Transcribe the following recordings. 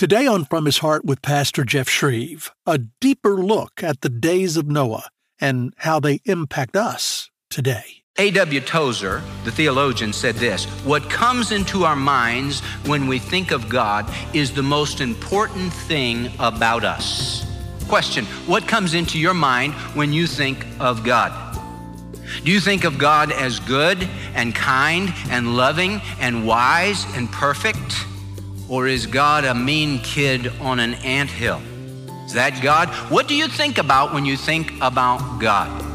Today on From His Heart with Pastor Jeff Schreve, a deeper look at the days of Noah and how they impact us today. A.W. Tozer, the theologian, said this What comes into our minds when we think of God is the most important thing about us. Question What comes into your mind when you think of God? Do you think of God as good and kind and loving and wise and perfect? Or is God a mean kid on an ant hill? Is that God? What do you think about when you think about God?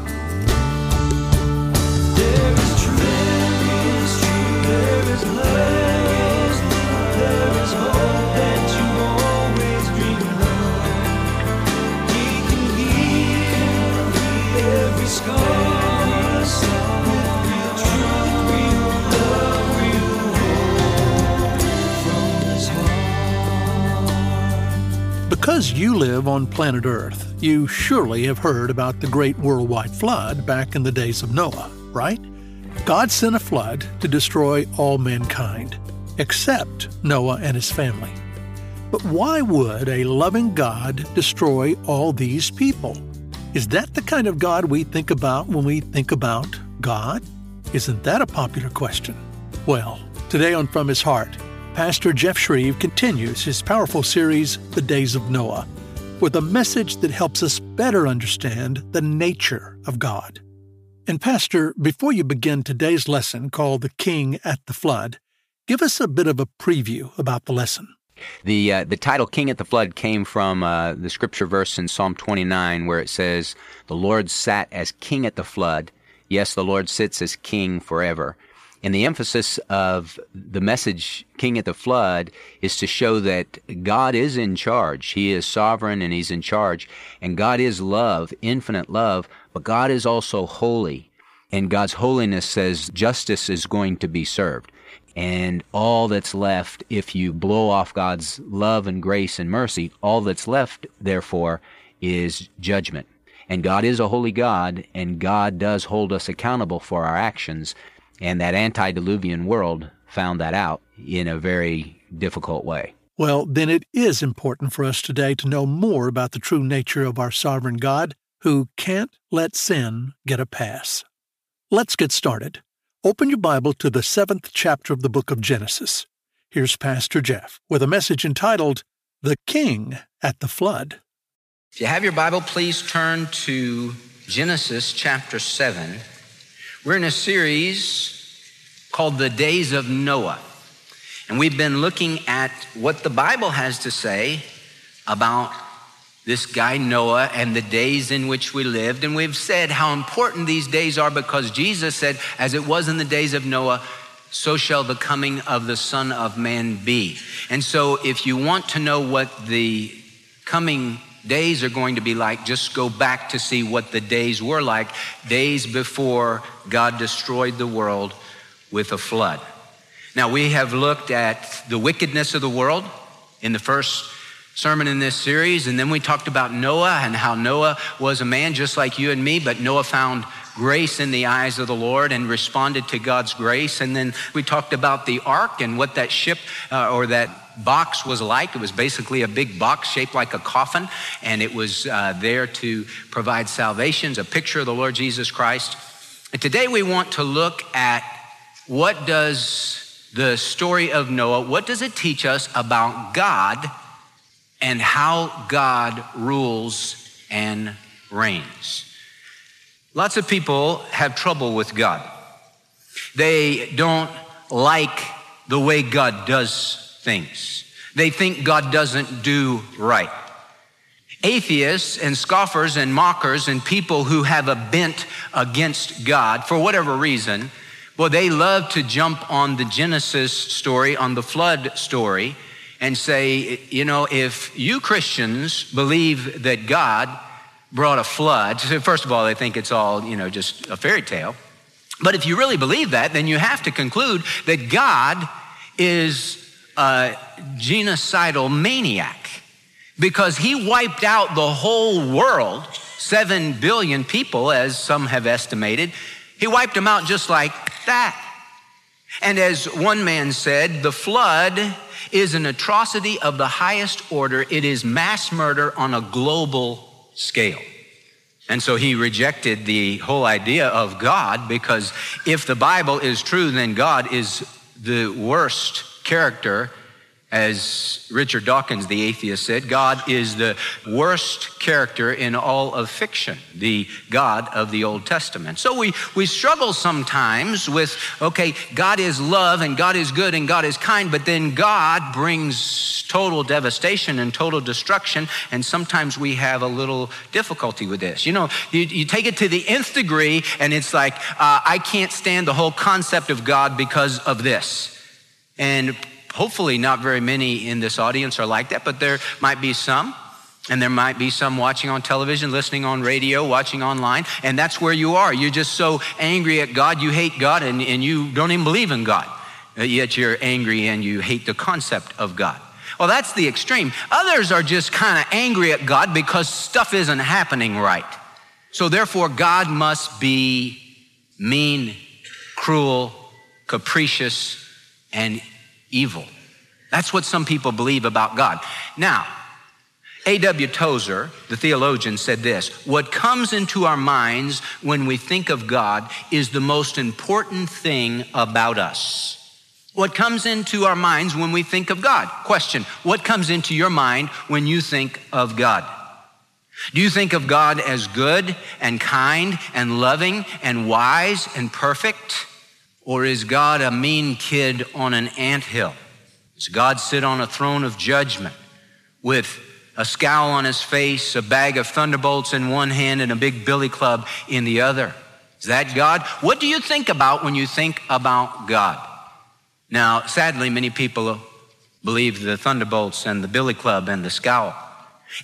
Because you live on planet Earth, you surely have heard about the great worldwide flood back in the days of Noah, right? God sent a flood to destroy all mankind, except Noah and his family. But why would a loving God destroy all these people? Is that the kind of God we think about when we think about God? Isn't that a popular question? Well, today on From His Heart, Pastor Jeff Schreve continues his powerful series, The Days of Noah, with a message that helps us better understand the nature of God. And, Pastor, before you begin today's lesson called The King at the Flood, give us a bit of a preview about the lesson. The, uh, the title King at the Flood came from uh, the scripture verse in Psalm 29 where it says, The Lord sat as king at the flood. Yes, the Lord sits as king forever. And the emphasis of the message, King at the Flood, is to show that God is in charge. He is sovereign and He's in charge. And God is love, infinite love, but God is also holy. And God's holiness says justice is going to be served. And all that's left, if you blow off God's love and grace and mercy, all that's left, therefore, is judgment. And God is a holy God, and God does hold us accountable for our actions. And that antediluvian world found that out in a very difficult way. Well, then it is important for us today to know more about the true nature of our sovereign God who can't let sin get a pass. Let's get started. Open your Bible to the seventh chapter of the book of Genesis. Here's Pastor Jeff with a message entitled, The King at the Flood. If you have your Bible, please turn to Genesis chapter 7. We're in a series called The Days of Noah. And we've been looking at what the Bible has to say about this guy Noah and the days in which we lived. And we've said how important these days are because Jesus said, as it was in the days of Noah, so shall the coming of the Son of Man be. And so if you want to know what the coming days are going to be like, just go back to see what the days were like, days before God destroyed the world with a flood. Now, we have looked at the wickedness of the world in the first sermon in this series, and then we talked about Noah and how Noah was a man just like you and me, but Noah found grace in the eyes of the Lord and responded to God's grace. And then we talked about the ark and what that ship uh, or that box was like. It was basically a big box shaped like a coffin, and it was uh, there to provide salvation, a picture of the Lord Jesus Christ. And today we want to look at what does the story of Noah, what does it teach us about God and how God rules and reigns? Lots of people have trouble with God. They don't like the way God does things. They think God doesn't do right. Atheists and scoffers and mockers and people who have a bent against God for whatever reason, well, they love to jump on the Genesis story, on the flood story, and say, you know, if you Christians believe that God brought a flood, first of all, they think it's all, you know, just a fairy tale. But if you really believe that, then you have to conclude that God is a genocidal maniac because he wiped out the whole world, seven billion people, as some have estimated. He wiped them out just like that. And as one man said, the flood is an atrocity of the highest order. It is mass murder on a global scale. And so he rejected the whole idea of God because if the Bible is true, then God is the worst character as Richard Dawkins, the atheist, said, God is the worst character in all of fiction, the God of the Old Testament. So we, we struggle sometimes with, okay, God is love and God is good and God is kind, but then God brings total devastation and total destruction, and sometimes we have a little difficulty with this. You know, you, you take it to the nth degree, and it's like, uh, I can't stand the whole concept of God because of this. And hopefully not very many in this audience are like that, but there might be some. And there might be some watching on television, listening on radio, watching online, and that's where you are. You're just so angry at God, you hate God, and, and you don't even believe in God. Yet you're angry and you hate the concept of God. Well, that's the extreme. Others are just kind of angry at God because stuff isn't happening right. So therefore, God must be mean, cruel, capricious, and evil. That's what some people believe about God. Now, A.W. Tozer, the theologian, said this What comes into our minds when we think of God is the most important thing about us. What comes into our minds when we think of God? Question What comes into your mind when you think of God? Do you think of God as good and kind and loving and wise and perfect? Or is God a mean kid on an ant hill? Does God sit on a throne of judgment with a scowl on his face, a bag of thunderbolts in one hand, and a big billy club in the other? Is that God? What do you think about when you think about God? Now, sadly, many people believe the thunderbolts and the billy club and the scowl.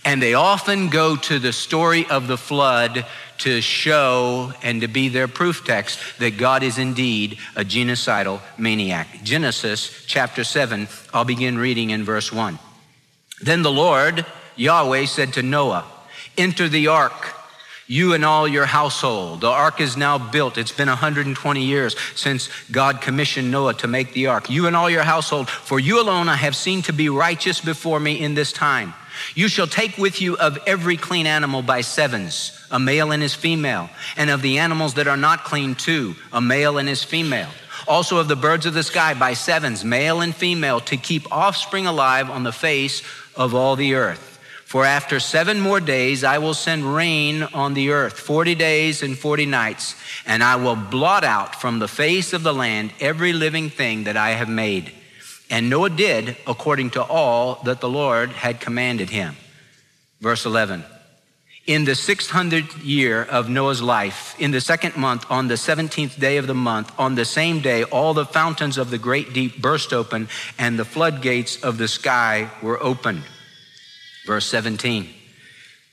And they often go to the story of the flood to show and to be their proof text that God is indeed a genocidal maniac. Genesis chapter 7, I'll begin reading in verse 1. Then the Lord, Yahweh, said to Noah, Enter the ark you and all your household. The ark is now built. It's been 120 years since God commissioned Noah to make the ark. You and all your household, for you alone I have seen to be righteous before me in this time. You shall take with you of every clean animal by sevens, a male and his female, and of the animals that are not clean too, a male and his female. Also of the birds of the sky by sevens, male and female, to keep offspring alive on the face of all the earth. For after seven more days I will send rain on the earth, 40 days and 40 nights, and I will blot out from the face of the land every living thing that I have made. And Noah did according to all that the Lord had commanded him. Verse 11. In the 600th year of Noah's life, in the second month, on the 17th day of the month, on the same day, all the fountains of the great deep burst open, and the floodgates of the sky were opened. Verse 17.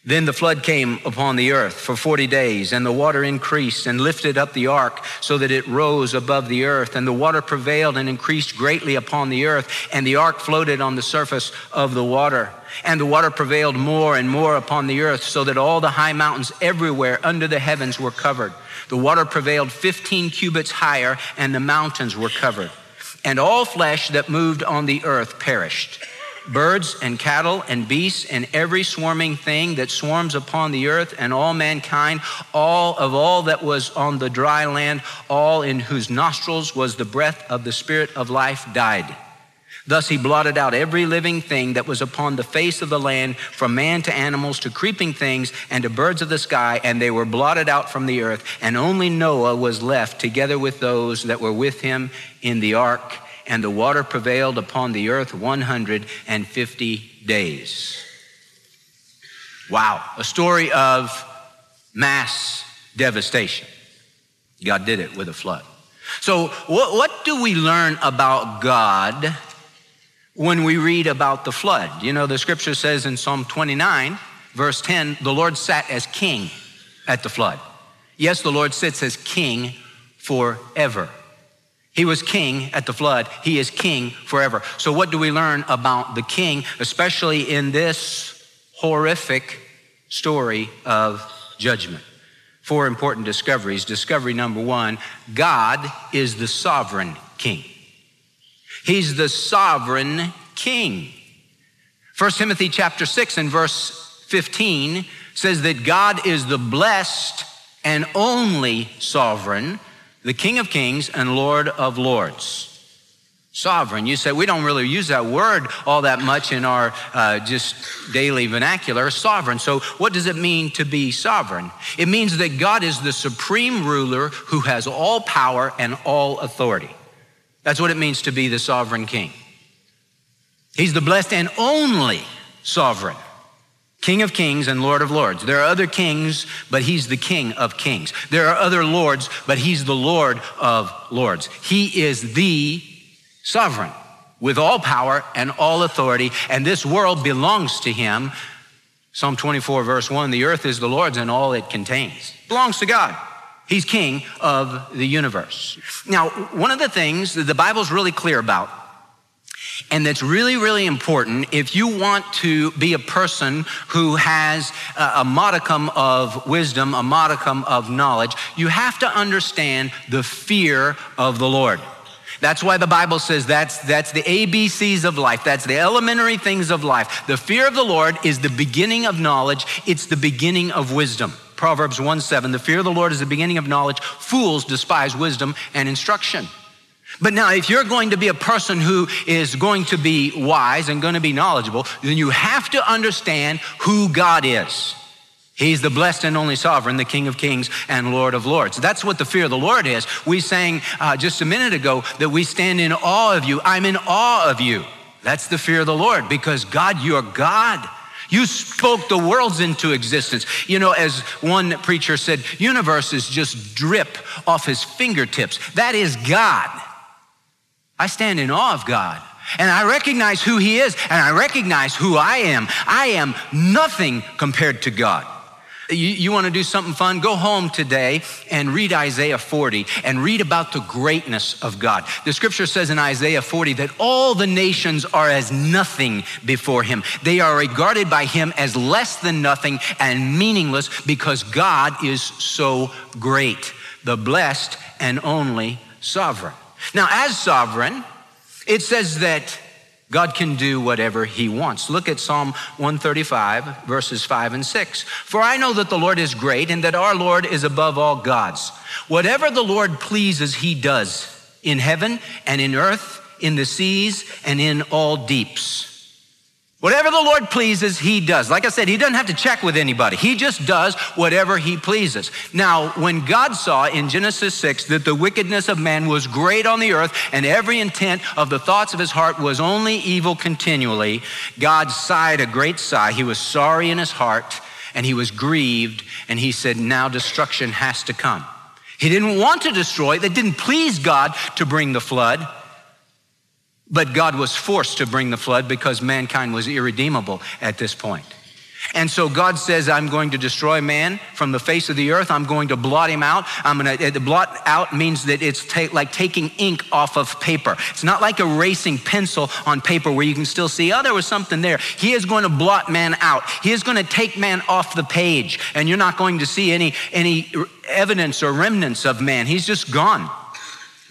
Then the flood came upon the earth for 40 days, and the water increased and lifted up the ark so that it rose above the earth. And the water prevailed and increased greatly upon the earth, and the ark floated on the surface of the water. And the water prevailed more and more upon the earth, so that all the high mountains everywhere under the heavens were covered. The water prevailed 15 cubits higher, and the mountains were covered. And all flesh that moved on the earth perished birds and cattle and beasts and every swarming thing that swarms upon the earth and all mankind, all of all that was on the dry land, all in whose nostrils was the breath of the Spirit of life, died. Thus he blotted out every living thing that was upon the face of the land, from man to animals to creeping things and to birds of the sky, and they were blotted out from the earth. And only Noah was left together with those that were with him in the ark and the water prevailed upon the earth 150 days. Wow, a story of mass devastation. God did it with a flood. So, what, what do we learn about God when we read about the flood? You know, the scripture says in Psalm 29, verse 10, the Lord sat as king at the flood. Yes, the Lord sits as king forever. He was king at the flood. He is king forever. So, what do we learn about the king, especially in this horrific story of judgment? Four important discoveries. Discovery number one God is the sovereign king. He's the sovereign king. 1 Timothy chapter 6 and verse 15 says that God is the blessed and only sovereign, the King of kings and Lord of lords. Sovereign. You say we don't really use that word all that much in our uh, just daily vernacular. Sovereign. So, what does it mean to be sovereign? It means that God is the supreme ruler who has all power and all authority. That's what it means to be the sovereign king. He's the blessed and only sovereign. King of kings and Lord of lords. There are other kings, but he's the King of kings. There are other lords, but he's the Lord of lords. He is the sovereign with all power and all authority, and this world belongs to him. Psalm 24, verse 1 the earth is the Lord's and all it contains. Belongs to God. He's king of the universe. Now, one of the things that the Bible's really clear about and that's really, really important if you want to be a person who has a modicum of wisdom, a modicum of knowledge, you have to understand the fear of the Lord. That's why the Bible says that's, that's the ABCs of life. That's the elementary things of life. The fear of the Lord is the beginning of knowledge. It's the beginning of wisdom. Proverbs 1 7, the fear of the Lord is the beginning of knowledge. Fools despise wisdom and instruction. But now, if you're going to be a person who is going to be wise and going to be knowledgeable, then you have to understand who God is. He's the blessed and only sovereign, the King of kings and Lord of lords. That's what the fear of the Lord is. We sang uh, just a minute ago that we stand in awe of you. I'm in awe of you. That's the fear of the Lord because God, you're God. You spoke the worlds into existence. You know, as one preacher said, universes just drip off his fingertips. That is God. I stand in awe of God. And I recognize who He is, and I recognize who I am. I am nothing compared to God. You, you want to do something fun? Go home today and read Isaiah 40 and read about the greatness of God. The scripture says in Isaiah 40 that all the nations are as nothing before him. They are regarded by him as less than nothing and meaningless because God is so great, the blessed and only sovereign. Now, as sovereign, it says that God can do whatever he wants. Look at Psalm 135, verses 5 and 6. For I know that the Lord is great and that our Lord is above all gods. Whatever the Lord pleases, he does in heaven and in earth, in the seas and in all deeps. Whatever the Lord pleases, He does. Like I said, He doesn't have to check with anybody. He just does whatever He pleases. Now, when God saw in Genesis 6 that the wickedness of man was great on the earth and every intent of the thoughts of his heart was only evil continually, God sighed a great sigh. He was sorry in his heart and he was grieved and he said, Now destruction has to come. He didn't want to destroy, that didn't please God to bring the flood. But God was forced to bring the flood because mankind was irredeemable at this point. And so God says, I'm going to destroy man from the face of the earth. I'm going to blot him out. I'm going eh, to, blot out means that it's ta- like taking ink off of paper. It's not like erasing pencil on paper where you can still see, oh, there was something there. He is going to blot man out. He is going to take man off the page, and you're not going to see any, any evidence or remnants of man. He's just gone,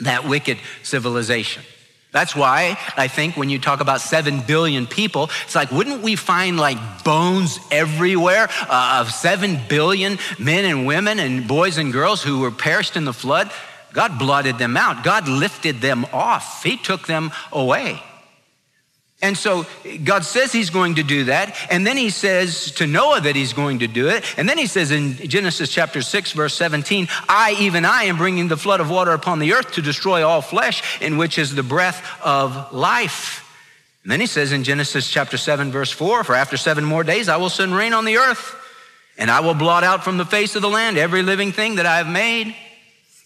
that wicked civilization. That's why I think when you talk about 7 billion people, it's like, wouldn't we find like bones everywhere uh, of 7 billion men and women and boys and girls who were perished in the flood? God blotted them out. God lifted them off. He took them away. And so God says he's going to do that. And then he says to Noah that he's going to do it. And then he says in Genesis chapter 6, verse 17, I, even I, am bringing the flood of water upon the earth to destroy all flesh, in which is the breath of life. And then he says in Genesis chapter 7, verse 4, For after seven more days I will send rain on the earth, and I will blot out from the face of the land every living thing that I have made.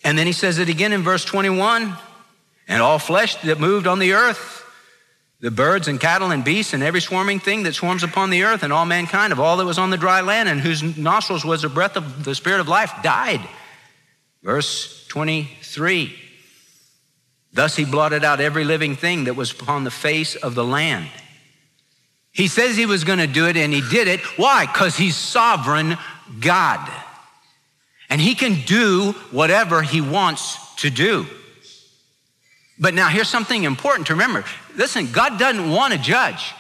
And then he says it again in verse 21, And all flesh that moved on the earth the birds and cattle and beasts and every swarming thing that swarms upon the earth and all mankind of all that was on the dry land and whose nostrils was the breath of the spirit of life died. Verse 23. Thus he blotted out every living thing that was upon the face of the land. He says he was going to do it and he did it. Why? Because he's sovereign God. And he can do whatever he wants to do. But now here's something important to remember. Listen, God doesn't want to judge.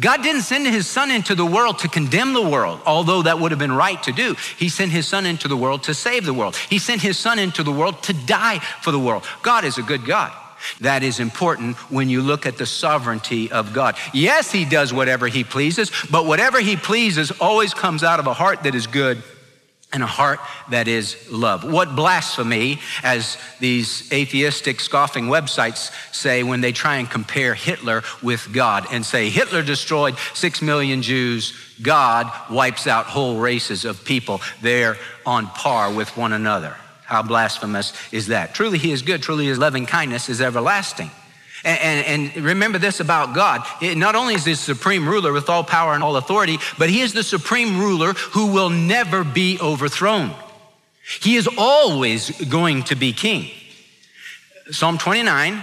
God didn't send his son into the world to condemn the world, although that would have been right to do. He sent his son into the world to save the world. He sent his son into the world to die for the world. God is a good God. That is important when you look at the sovereignty of God. Yes, he does whatever he pleases, but whatever he pleases always comes out of a heart that is good and a heart that is love. What blasphemy, as these atheistic, scoffing websites say when they try and compare Hitler with God and say Hitler destroyed six million Jews, God wipes out whole races of people. They're on par with one another. How blasphemous is that? Truly, He is good. Truly, His loving kindness is everlasting. And, and, remember this about God. It, not only is He supreme ruler with all power and all authority, but he is the supreme ruler who will never be overthrown. He is always going to be king. Psalm 29,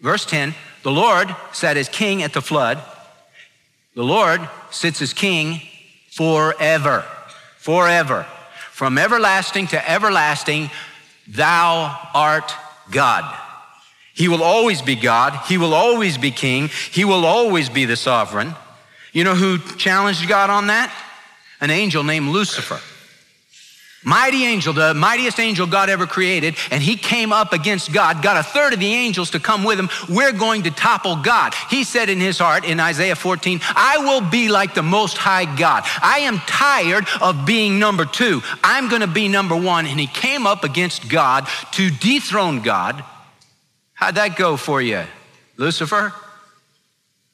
verse 10 The Lord sat as king at the flood. The Lord sits as king forever. Forever. From everlasting to everlasting, thou art God. He will always be God. He will always be king. He will always be the sovereign. You know who challenged God on that? An angel named Lucifer. Mighty angel, the mightiest angel God ever created, and he came up against God, got a third of the angels to come with him. We're going to topple God. He said in his heart in Isaiah 14, I will be like the most high God. I am tired of being number two. I'm going to be number one. And he came up against God to dethrone God How'd that go for you, Lucifer?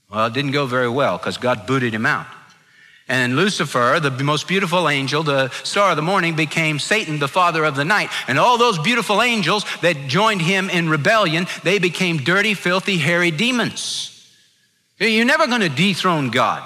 Well, it didn't go very well because God booted him out. And Lucifer, the most beautiful angel, the star of the morning, became Satan, the father of the night. And all those beautiful angels that joined him in rebellion, they became dirty, filthy, hairy demons. You're never going to dethrone God.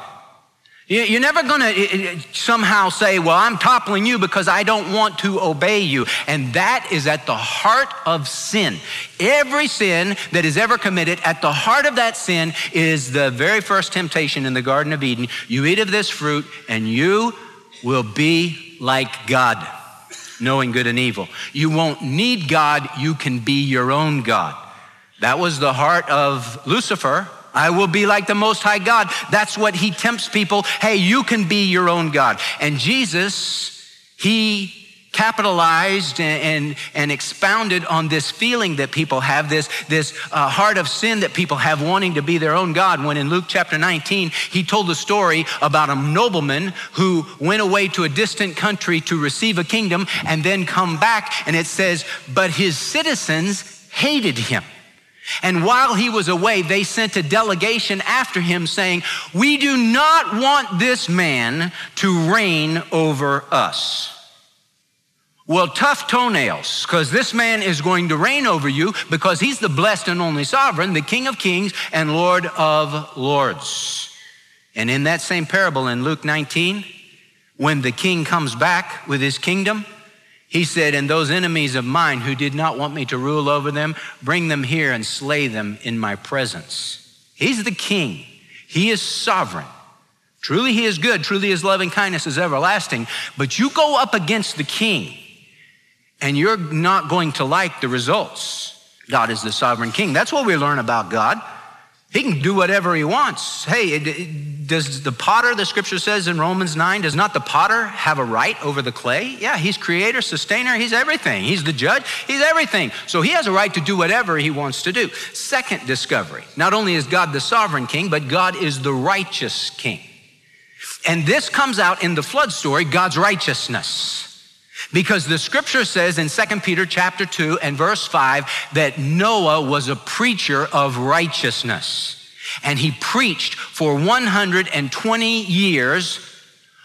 You're never going to eh, eh, somehow say, Well, I'm toppling you because I don't want to obey you. And that is at the heart of sin. Every sin that is ever committed, at the heart of that sin is the very first temptation in the Garden of Eden. You eat of this fruit, and you will be like God, knowing good and evil. You won't need God, you can be your own God. That was the heart of Lucifer I will be like the Most High God. That's what he tempts people. Hey, you can be your own God. And Jesus, he capitalized and, and, and, expounded on this feeling that people have, this, this uh, heart of sin that people have wanting to be their own God. When in Luke chapter 19, he told the story about a nobleman who went away to a distant country to receive a kingdom and then come back. And it says, but his citizens hated him. And while he was away, they sent a delegation after him saying, We do not want this man to reign over us. Well, tough toenails, because this man is going to reign over you because he's the blessed and only sovereign, the King of kings and Lord of lords. And in that same parable in Luke 19, when the king comes back with his kingdom, he said, And those enemies of mine who did not want me to rule over them, bring them here and slay them in my presence. He's the king, he is sovereign. Truly, he is good. Truly, his loving kindness is everlasting. But you go up against the king, and you're not going to like the results. God is the sovereign king. That's what we learn about God. He can do whatever he wants. Hey, does the potter, the scripture says in Romans 9, does not the potter have a right over the clay? Yeah, he's creator, sustainer, he's everything. He's the judge, he's everything. So he has a right to do whatever he wants to do. Second discovery not only is God the sovereign king, but God is the righteous king. And this comes out in the flood story, God's righteousness. Because the scripture says in 2 Peter chapter 2 and verse 5 that Noah was a preacher of righteousness. And he preached for 120 years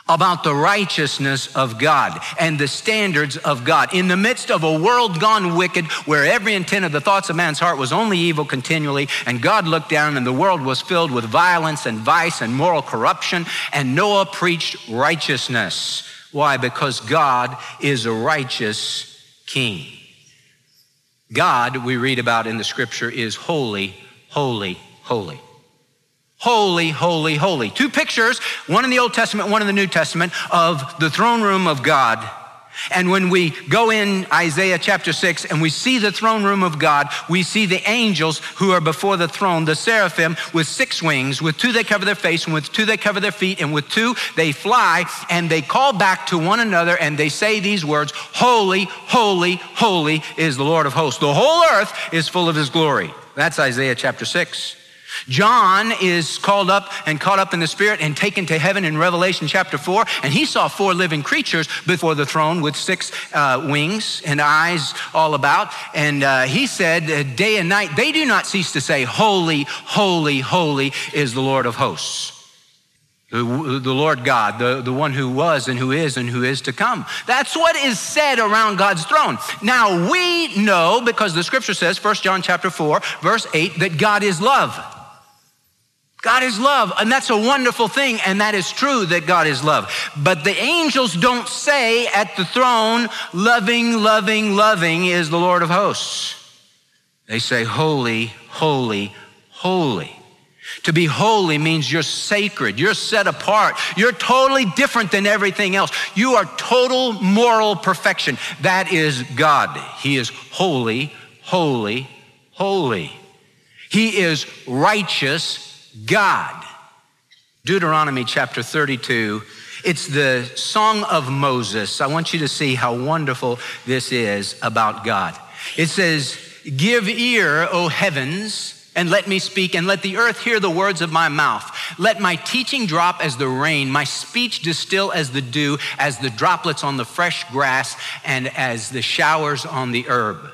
about the righteousness of God and the standards of God. In the midst of a world gone wicked, where every intent of the thoughts of man's heart was only evil continually, and God looked down and the world was filled with violence and vice and moral corruption, and Noah preached righteousness. Why? Because God is a righteous king. God, we read about in the scripture, is holy, holy, holy. Holy, holy, holy. Two pictures, one in the Old Testament, one in the New Testament, of the throne room of God. And when we go in Isaiah chapter 6 and we see the throne room of God, we see the angels who are before the throne, the seraphim with six wings, with two they cover their face, and with two they cover their feet, and with two they fly, and they call back to one another and they say these words Holy, holy, holy is the Lord of hosts. The whole earth is full of his glory. That's Isaiah chapter 6. John is called up and caught up in the Spirit and taken to heaven in Revelation chapter 4. And he saw four living creatures before the throne with six uh, wings and eyes all about. And uh, he said, uh, day and night, they do not cease to say, Holy, holy, holy is the Lord of hosts. The, the Lord God, the, the one who was and who is and who is to come. That's what is said around God's throne. Now we know, because the scripture says, 1 John chapter 4, verse 8, that God is love. God is love, and that's a wonderful thing, and that is true that God is love. But the angels don't say at the throne, loving, loving, loving is the Lord of hosts. They say, holy, holy, holy. To be holy means you're sacred, you're set apart, you're totally different than everything else. You are total moral perfection. That is God. He is holy, holy, holy. He is righteous God. Deuteronomy chapter 32. It's the Song of Moses. I want you to see how wonderful this is about God. It says, Give ear, O heavens, and let me speak, and let the earth hear the words of my mouth. Let my teaching drop as the rain, my speech distill as the dew, as the droplets on the fresh grass, and as the showers on the herb.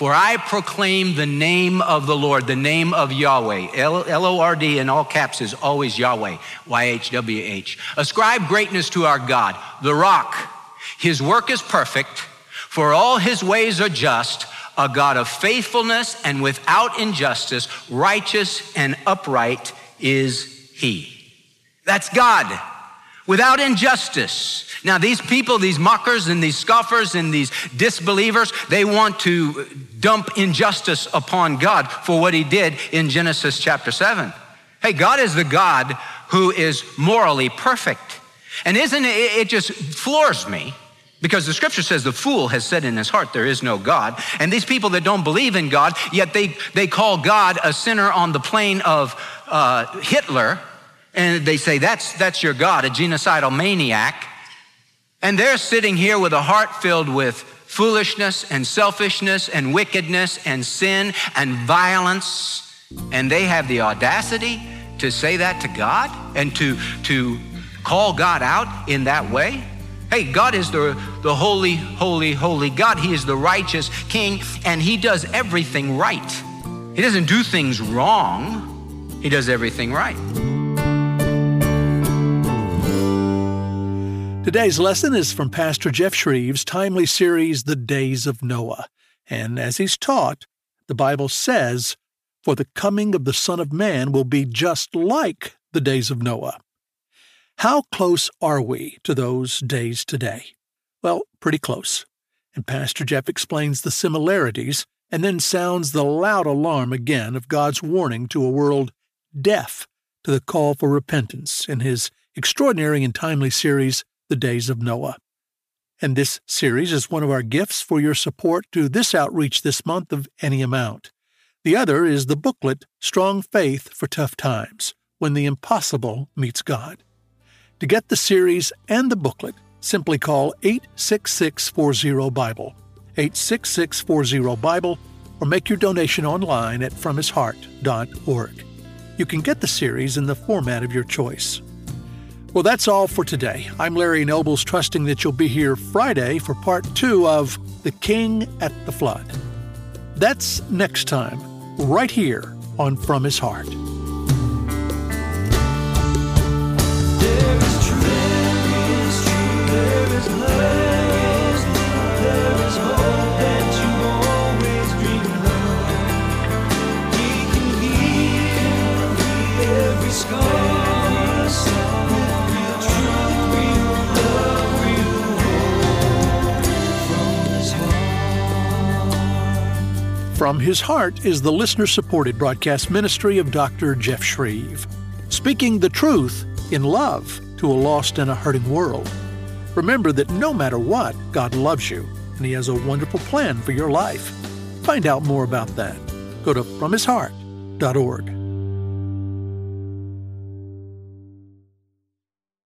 For I proclaim the name of the Lord, the name of Yahweh. L O R D in all caps is always Yahweh, Y H W H. Ascribe greatness to our God, the rock. His work is perfect, for all his ways are just, a God of faithfulness and without injustice, righteous and upright is he. That's God without injustice. Now, these people, these mockers and these scoffers and these disbelievers, they want to dump injustice upon God for what he did in Genesis chapter 7. Hey, God is the God who is morally perfect. And isn't it, it just floors me because the scripture says the fool has said in his heart, There is no God. And these people that don't believe in God, yet they, they call God a sinner on the plane of uh, Hitler and they say, that's, that's your God, a genocidal maniac. And they're sitting here with a heart filled with foolishness and selfishness and wickedness and sin and violence. And they have the audacity to say that to God and to, to call God out in that way. Hey, God is the, the holy, holy, holy God. He is the righteous King, and He does everything right. He doesn't do things wrong, He does everything right. Today's lesson is from Pastor Jeff Schreve's timely series, The Days of Noah. And as he's taught, the Bible says, For the coming of the Son of Man will be just like the days of Noah. How close are we to those days today? Well, pretty close. And Pastor Jeff explains the similarities and then sounds the loud alarm again of God's warning to a world deaf to the call for repentance in his extraordinary and timely series, the days of Noah. And this series is one of our gifts for your support to this outreach this month of any amount. The other is the booklet, Strong Faith for Tough Times When the Impossible Meets God. To get the series and the booklet, simply call 86640 Bible, 86640 Bible, or make your donation online at fromhisheart.org. You can get the series in the format of your choice. Well, that's all for today. I'm Larry Nobles, trusting that you'll be here Friday for part two of The King at the Flood. That's next time, right here on From His Heart. From His Heart is the listener supported broadcast ministry of Dr. Jeff Schreve, speaking the truth in love to a lost and a hurting world. Remember that no matter what, God loves you, and He has a wonderful plan for your life. Find out more about that. Go to FromHisHeart.org.